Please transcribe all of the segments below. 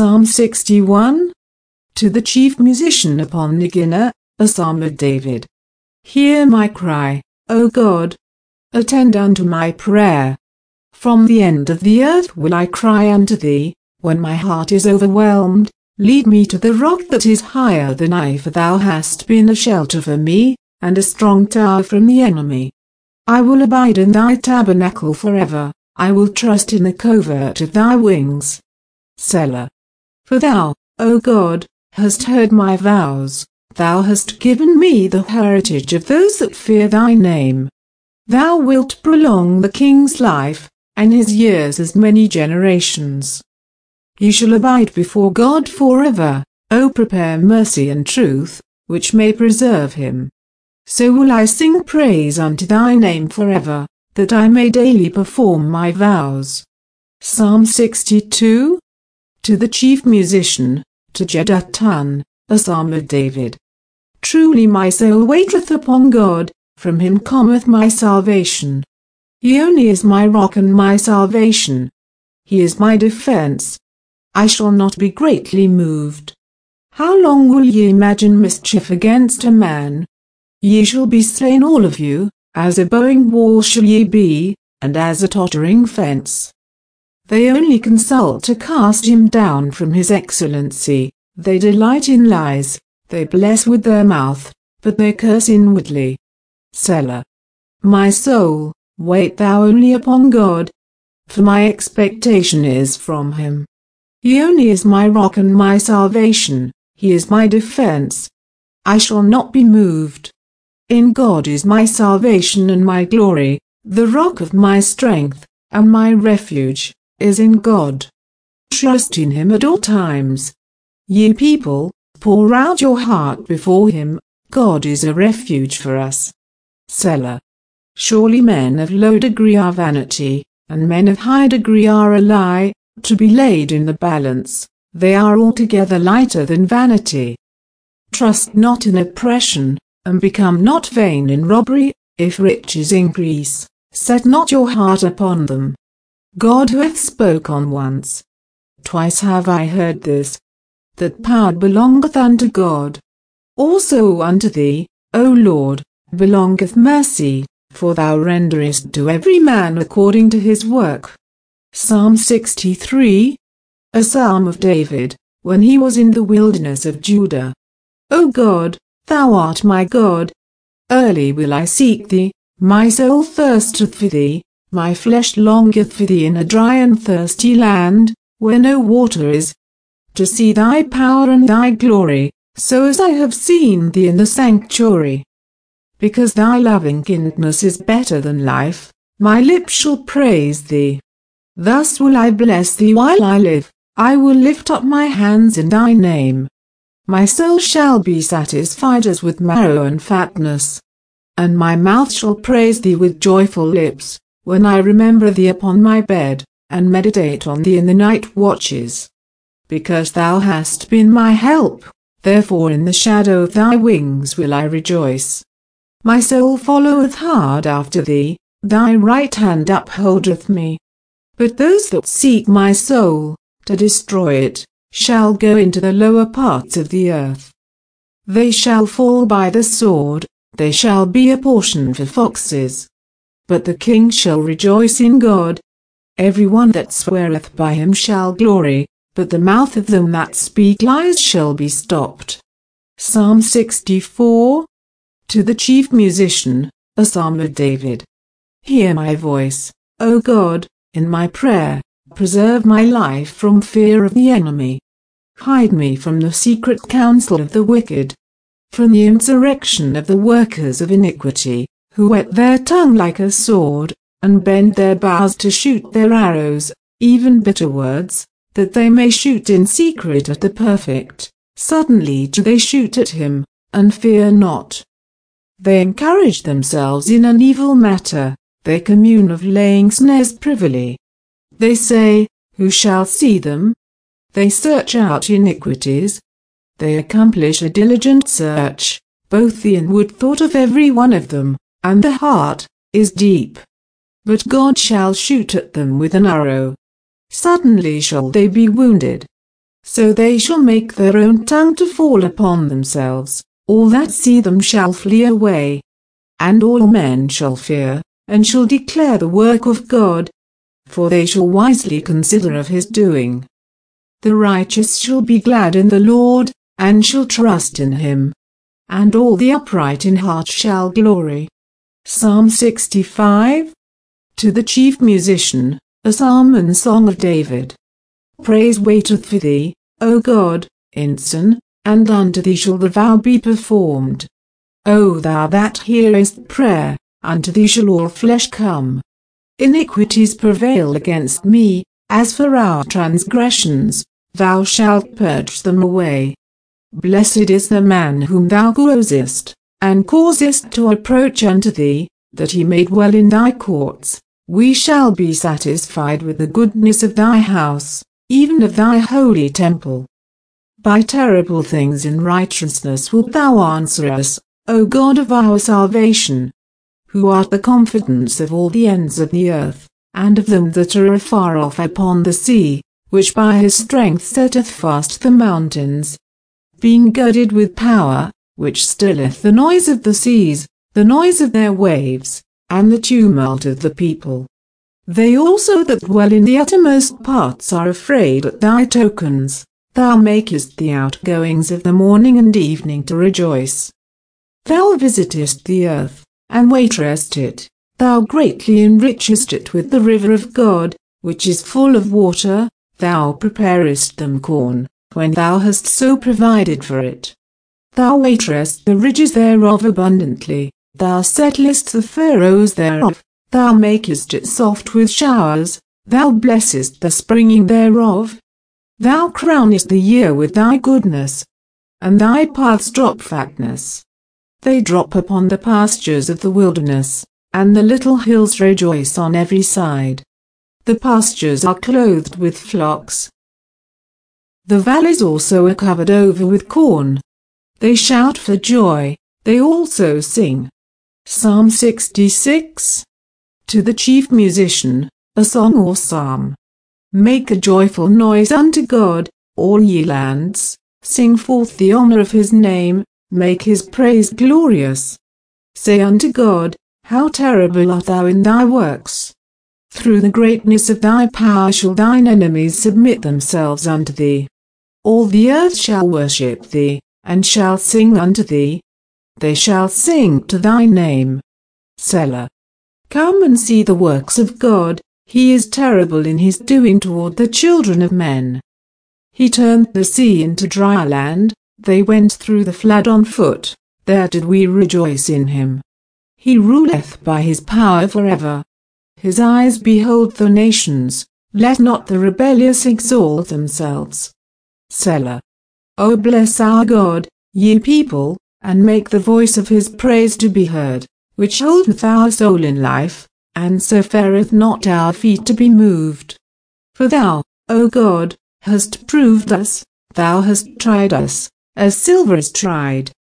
Psalm 61. To the chief musician upon Neginah, a psalm of David. Hear my cry, O God. Attend unto my prayer. From the end of the earth will I cry unto thee, when my heart is overwhelmed. Lead me to the rock that is higher than I, for thou hast been a shelter for me, and a strong tower from the enemy. I will abide in thy tabernacle forever, I will trust in the covert of thy wings. Selah. For thou, O God, hast heard my vows, thou hast given me the heritage of those that fear thy name. Thou wilt prolong the king's life, and his years as many generations. He shall abide before God forever, O prepare mercy and truth, which may preserve him. So will I sing praise unto thy name forever, that I may daily perform my vows. Psalm 62 to the chief musician, to Jeduthun, a psalm of David. Truly my soul waiteth upon God, from him cometh my salvation. He only is my rock and my salvation. He is my defence. I shall not be greatly moved. How long will ye imagine mischief against a man? Ye shall be slain all of you, as a bowing wall shall ye be, and as a tottering fence. They only consult to cast him down from his excellency. They delight in lies, they bless with their mouth, but they curse inwardly. Selah. My soul, wait thou only upon God, for my expectation is from him. He only is my rock and my salvation, he is my defense. I shall not be moved. In God is my salvation and my glory, the rock of my strength, and my refuge is in God. Trust in him at all times. Ye people, pour out your heart before him, God is a refuge for us. Selah. Surely men of low degree are vanity, and men of high degree are a lie, to be laid in the balance, they are altogether lighter than vanity. Trust not in oppression, and become not vain in robbery, if riches increase, set not your heart upon them. God who hath spoken once. Twice have I heard this, that power belongeth unto God. Also unto thee, O Lord, belongeth mercy, for thou renderest to every man according to his work. Psalm 63, a psalm of David, when he was in the wilderness of Judah. O God, thou art my God. Early will I seek thee, my soul thirsteth for thee. My flesh longeth for thee in a dry and thirsty land, where no water is, to see thy power and thy glory, so as I have seen thee in the sanctuary. Because thy loving kindness is better than life, my lips shall praise thee. Thus will I bless thee while I live, I will lift up my hands in thy name. My soul shall be satisfied as with marrow and fatness, and my mouth shall praise thee with joyful lips when I remember thee upon my bed, and meditate on thee in the night watches. Because thou hast been my help, therefore in the shadow of thy wings will I rejoice. My soul followeth hard after thee, thy right hand upholdeth me. But those that seek my soul, to destroy it, shall go into the lower parts of the earth. They shall fall by the sword, they shall be a portion for foxes but the king shall rejoice in God. Every one that sweareth by him shall glory, but the mouth of them that speak lies shall be stopped. Psalm 64 To the chief musician, a psalm of David. Hear my voice, O God, in my prayer, preserve my life from fear of the enemy. Hide me from the secret counsel of the wicked, from the insurrection of the workers of iniquity who whet their tongue like a sword, and bend their bows to shoot their arrows, even bitter words, that they may shoot in secret at the perfect. Suddenly do they shoot at him, and fear not. They encourage themselves in an evil matter, they commune of laying snares privily. They say, Who shall see them? They search out iniquities. They accomplish a diligent search, both the inward thought of every one of them, and the heart is deep. But God shall shoot at them with an arrow. Suddenly shall they be wounded. So they shall make their own tongue to fall upon themselves, all that see them shall flee away. And all men shall fear, and shall declare the work of God, for they shall wisely consider of his doing. The righteous shall be glad in the Lord, and shall trust in him. And all the upright in heart shall glory. Psalm 65 To the chief musician, a psalm and song of David. Praise waiteth for thee, O God, in Zion, and unto thee shall the vow be performed. O thou that hearest prayer, unto thee shall all flesh come. Iniquities prevail against me, as for our transgressions, thou shalt purge them away. Blessed is the man whom thou causest, and causest to approach unto thee, that he may dwell in thy courts. We shall be satisfied with the goodness of thy house, even of thy holy temple. By terrible things in righteousness wilt thou answer us, O God of our salvation who art the confidence of all the ends of the earth, and of them that are afar off upon the sea, which by his strength setteth fast the mountains. Being girded with power, which stilleth the noise of the seas, the noise of their waves, and the tumult of the people. They also that dwell in the uttermost parts are afraid at thy tokens. Thou makest the outgoings of the morning and evening to rejoice. Thou visitest the earth, and waiterest it. Thou greatly enrichest it with the river of God, which is full of water. Thou preparest them corn, when thou hast so provided for it. Thou waiterest the ridges thereof abundantly. Thou settlest the furrows thereof. Thou makest it soft with showers. Thou blessest the springing thereof. Thou crownest the year with thy goodness, and thy paths drop fatness. They drop upon the pastures of the wilderness, and the little hills rejoice on every side. The pastures are clothed with flocks. The valleys also are covered over with corn. They shout for joy, they also sing. Psalm 66 To the chief musician, a song or psalm. Make a joyful noise unto God, all ye lands, sing forth the honor of his name, make his praise glorious. Say unto God, How terrible art thou in thy works! Through the greatness of thy power shall thine enemies submit themselves unto thee. All the earth shall worship thee, and shall sing unto thee. They shall sing to thy name. Selah. Come and see the works of God, he is terrible in his doing toward the children of men. He turned the sea into dry land, they went through the flood on foot, there did we rejoice in him. He ruleth by his power forever. His eyes behold the nations, let not the rebellious exalt themselves. Selah. O bless our God, ye people, and make the voice of his praise to be heard, which holdeth our soul in life, and suffereth not our feet to be moved. For thou, O God, hast proved us, thou hast tried us, as silver is tried.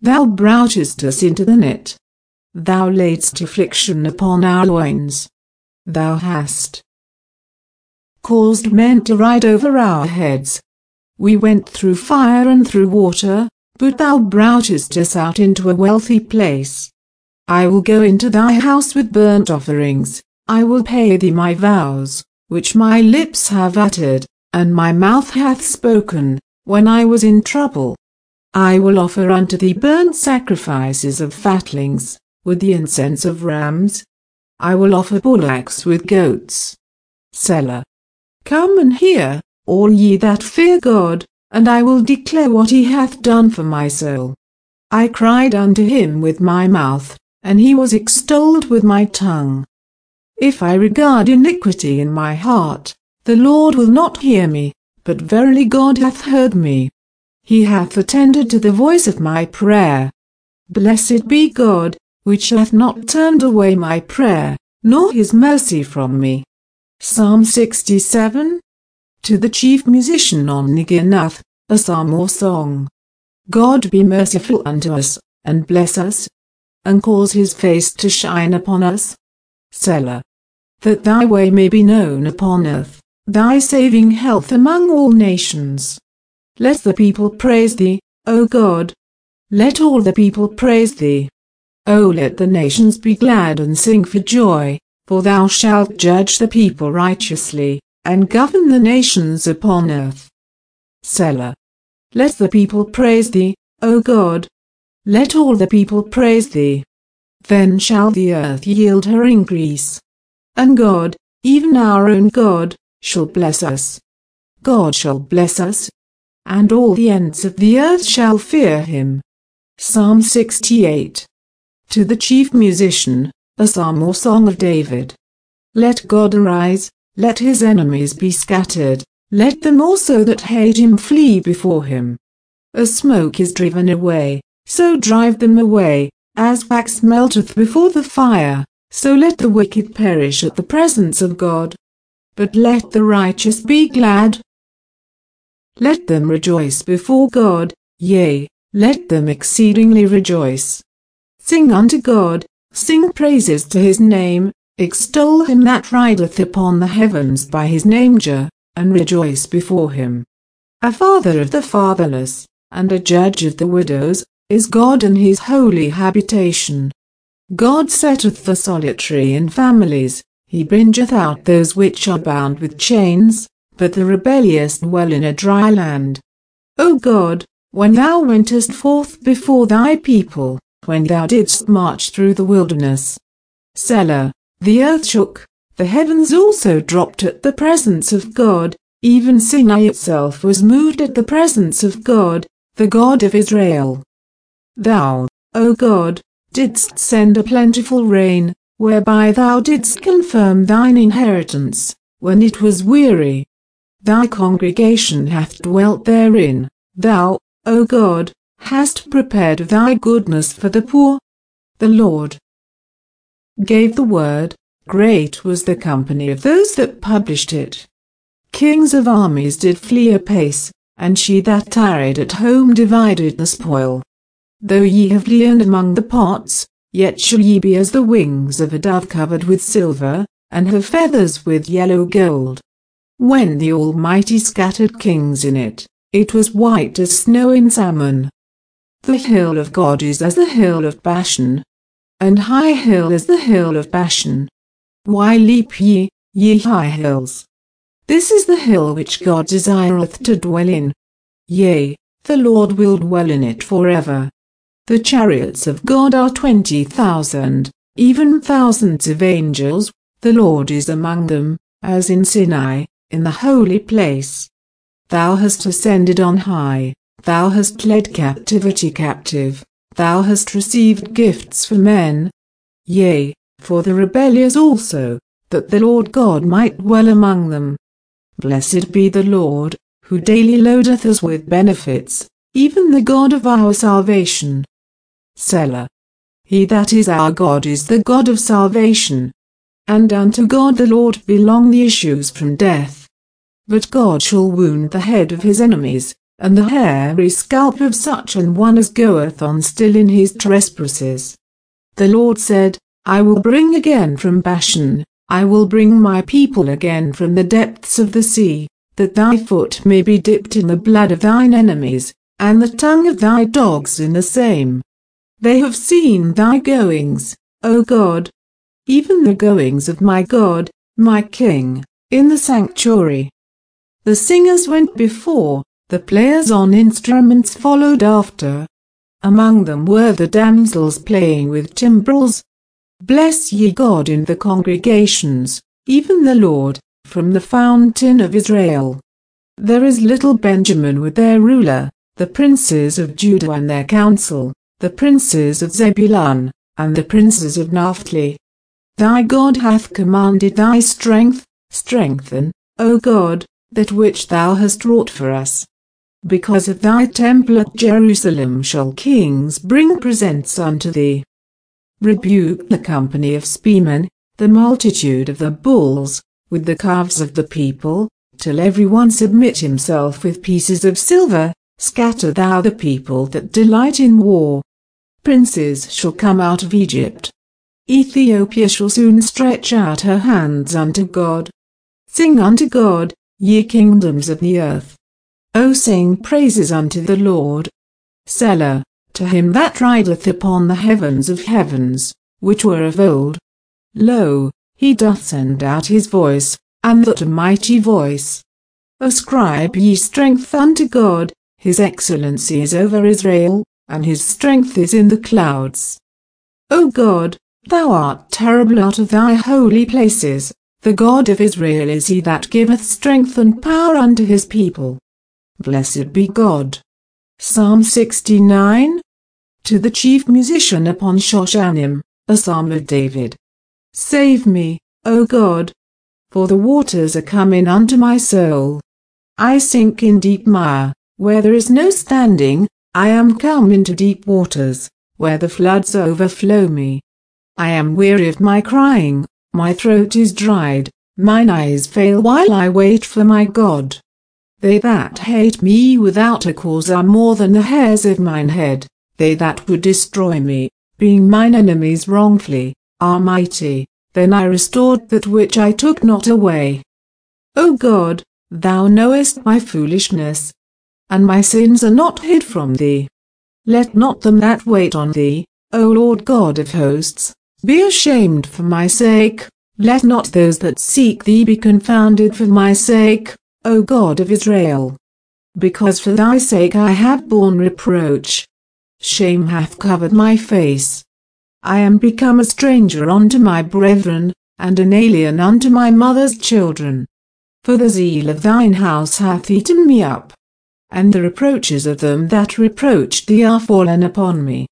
Thou broughtest us into the net. Thou laidst affliction upon our loins. Thou hast caused men to ride over our heads. We went through fire and through water, but thou broughtest us out into a wealthy place. I will go into thy house with burnt offerings, I will pay thee my vows, which my lips have uttered, and my mouth hath spoken, when I was in trouble. I will offer unto thee burnt sacrifices of fatlings, with the incense of rams. I will offer bullocks with goats. Selah. Come and hear, all ye that fear God, and I will declare what he hath done for my soul. I cried unto him with my mouth, and he was extolled with my tongue. If I regard iniquity in my heart, the Lord will not hear me, but verily God hath heard me. He hath attended to the voice of my prayer. Blessed be God, which hath not turned away my prayer, nor his mercy from me. Psalm 67 To the chief musician on Neginoth, a psalm or song. God be merciful unto us, and bless us, and cause his face to shine upon us. Selah. That thy way may be known upon earth, thy saving health among all nations. Let the people praise thee, O God. Let all the people praise thee. O let the nations be glad and sing for joy, for thou shalt judge the people righteously, and govern the nations upon earth. Selah. Let the people praise thee, O God. Let all the people praise thee. Then shall the earth yield her increase. And God, even our own God, shall bless us. God shall bless us, and all the ends of the earth shall fear him. Psalm 68 To the chief musician, a psalm or song of David. Let God arise, let his enemies be scattered, let them also that hate him flee before him. As smoke is driven away, so drive them away, as wax melteth before the fire, so let the wicked perish at the presence of God. But let the righteous be glad. Let them rejoice before God, yea, let them exceedingly rejoice. Sing unto God, sing praises to his name, extol him that rideth upon the heavens by his name JAH, and rejoice before him. A father of the fatherless, and a judge of the widows, is God in his holy habitation. God setteth the solitary in families, he bringeth out those which are bound with chains, but the rebellious dwell in a dry land. O God, when thou wentest forth before thy people, when thou didst march through the wilderness. Selah, the earth shook, the heavens also dropped at the presence of God, even Sinai itself was moved at the presence of God, the God of Israel. Thou, O God, didst send a plentiful rain, whereby thou didst confirm thine inheritance, when it was weary. Thy congregation hath dwelt therein, thou, O God, hast prepared thy goodness for the poor. The Lord gave the word, great was the company of those that published it. Kings of armies did flee apace, and she that tarried at home divided the spoil. Though ye have lain among the pots, yet shall ye be as the wings of a dove covered with silver, and her feathers with yellow gold. When the Almighty scattered kings in it, it was white as snow in Salmon. The hill of God is as the hill of Bashan, and high hill is the hill of Bashan. Why leap ye, ye high hills? This is the hill which God desireth to dwell in. Yea, the Lord will dwell in it forever. The chariots of God are twenty thousand, even thousands of angels, the Lord is among them, as in Sinai, in the holy place. Thou hast ascended on high, thou hast led captivity captive, thou hast received gifts for men. Yea, for the rebellious also, that the Lord God might dwell among them. Blessed be the Lord, who daily loadeth us with benefits, even the God of our salvation. Selah. He that is our God is the God of salvation. And unto God the Lord belong the issues from death. But God shall wound the head of his enemies, and the hairy scalp of such an one as goeth on still in his trespasses. The Lord said, I will bring again from Bashan, I will bring my people again from the depths of the sea, that thy foot may be dipped in the blood of thine enemies, and the tongue of thy dogs in the same. They have seen thy goings, O God, even the goings of my God, my King, in the sanctuary. The singers went before, the players on instruments followed after. Among them were the damsels playing with timbrels. Bless ye God in the congregations, even the Lord, from the fountain of Israel. There is little Benjamin with their ruler, the princes of Judah and their council, the princes of Zebulun, and the princes of Naphtali. Thy God hath commanded thy strength, strengthen, O God, that which thou hast wrought for us. Because of thy temple at Jerusalem shall kings bring presents unto thee. Rebuke the company of spearmen, the multitude of the bulls, with the calves of the people, till every one submit himself with pieces of silver, scatter thou the people that delight in war. Princes shall come out of Egypt. Ethiopia shall soon stretch out her hands unto God. Sing unto God, ye kingdoms of the earth. O sing praises unto the Lord. Selah, to him that rideth upon the heavens of heavens, which were of old. Lo, he doth send out his voice, and that a mighty voice. Ascribe ye strength unto God, his excellency is over Israel, and his strength is in the clouds. O God, thou art terrible out of thy holy places, the God of Israel is he that giveth strength and power unto his people. Blessed be God. Psalm 69 To the chief musician upon Shoshanim, a psalm of David. Save me, O God, for the waters are coming unto my soul. I sink in deep mire, where there is no standing, I am come into deep waters, where the floods overflow me. I am weary of my crying, my throat is dried, mine eyes fail while I wait for my God. They that hate me without a cause are more than the hairs of mine head, they that would destroy me, being mine enemies wrongfully, are mighty, then I restored that which I took not away. O God, thou knowest my foolishness, and my sins are not hid from thee. Let not them that wait on thee, O Lord God of hosts, be ashamed for my sake, let not those that seek thee be confounded for my sake, O God of Israel. Because for thy sake I have borne reproach. Shame hath covered my face. I am become a stranger unto my brethren, and an alien unto my mother's children. For the zeal of thine house hath eaten me up and the reproaches of them that reproached thee are fallen upon me.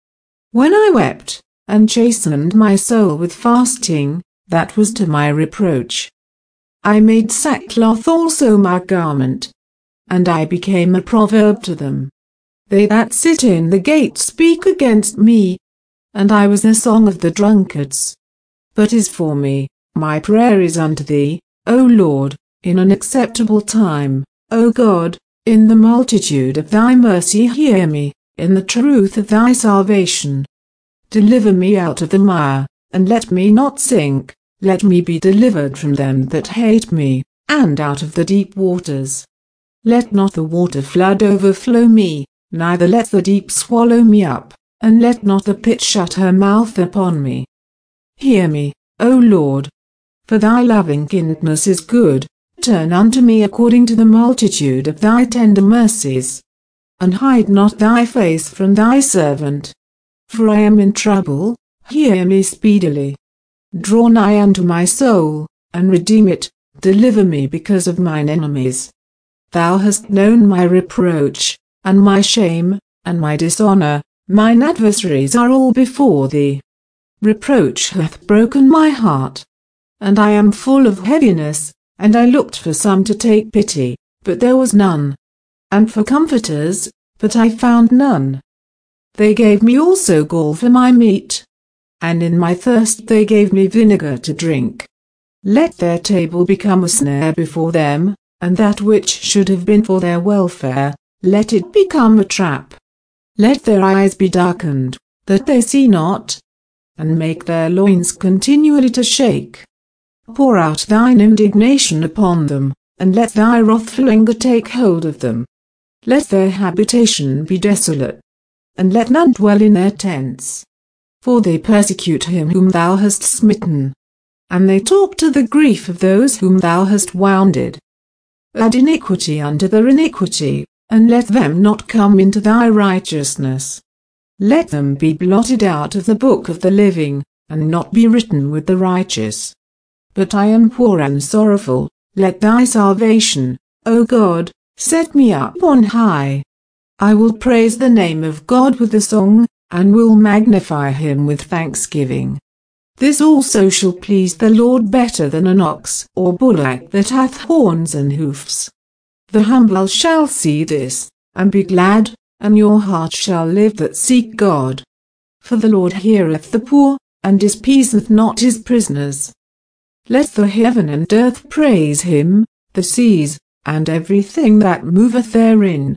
When I wept, and chastened my soul with fasting, that was to my reproach. I made sackcloth also my garment, and I became a proverb to them. They that sit in the gate speak against me, and I was the song of the drunkards. But as for me, my prayer is unto thee, O Lord, in an acceptable time, O God, in the multitude of thy mercy hear me, in the truth of thy salvation. Deliver me out of the mire, and let me not sink, let me be delivered from them that hate me, and out of the deep waters. Let not the water flood overflow me, neither let the deep swallow me up, and let not the pit shut her mouth upon me. Hear me, O Lord. For thy loving kindness is good, Turn unto me according to the multitude of thy tender mercies. And hide not thy face from thy servant. For I am in trouble, hear me speedily. Draw nigh unto my soul, and redeem it, deliver me because of mine enemies. Thou hast known my reproach, and my shame, and my dishonour, mine adversaries are all before thee. Reproach hath broken my heart, and I am full of heaviness and I looked for some to take pity, but there was none. And for comforters, but I found none. They gave me also gall for my meat. And in my thirst they gave me vinegar to drink. Let their table become a snare before them, and that which should have been for their welfare, let it become a trap. Let their eyes be darkened, that they see not, and make their loins continually to shake. Pour out thine indignation upon them, and let thy wrathful anger take hold of them. Let their habitation be desolate, and let none dwell in their tents. For they persecute him whom thou hast smitten, and they talk to the grief of those whom thou hast wounded. Add iniquity unto their iniquity, and let them not come into thy righteousness. Let them be blotted out of the book of the living, and not be written with the righteous but I am poor and sorrowful. Let thy salvation, O God, set me up on high. I will praise the name of God with a song, and will magnify him with thanksgiving. This also shall please the Lord better than an ox or bullock that hath horns and hoofs. The humble shall see this, and be glad, and your heart shall live that seek God. For the Lord heareth the poor, and despiseth not his prisoners. Let the heaven and earth praise him, the seas, and everything that moveth therein.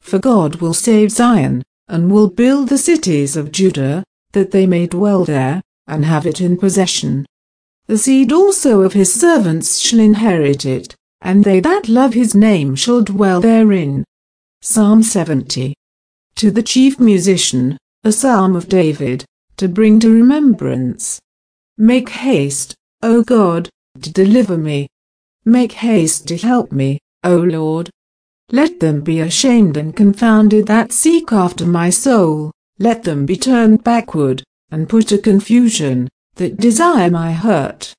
For God will save Zion, and will build the cities of Judah, that they may dwell there, and have it in possession. The seed also of his servants shall inherit it, and they that love his name shall dwell therein. Psalm 70. To the chief musician, a psalm of David, to bring to remembrance. Make haste, O God, to deliver me. Make haste to help me, O Lord. Let them be ashamed and confounded that seek after my soul, let them be turned backward, and put to confusion, that desire my hurt.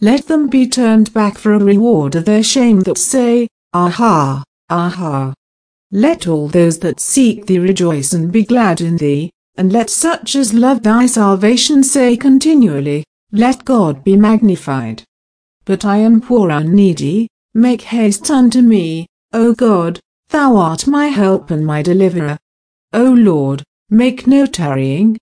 Let them be turned back for a reward of their shame that say, Aha, aha. Let all those that seek thee rejoice and be glad in thee, and let such as love thy salvation say continually, Let God be magnified. But I am poor and needy, make haste unto me, O God, thou art my help and my deliverer. O Lord, make no tarrying,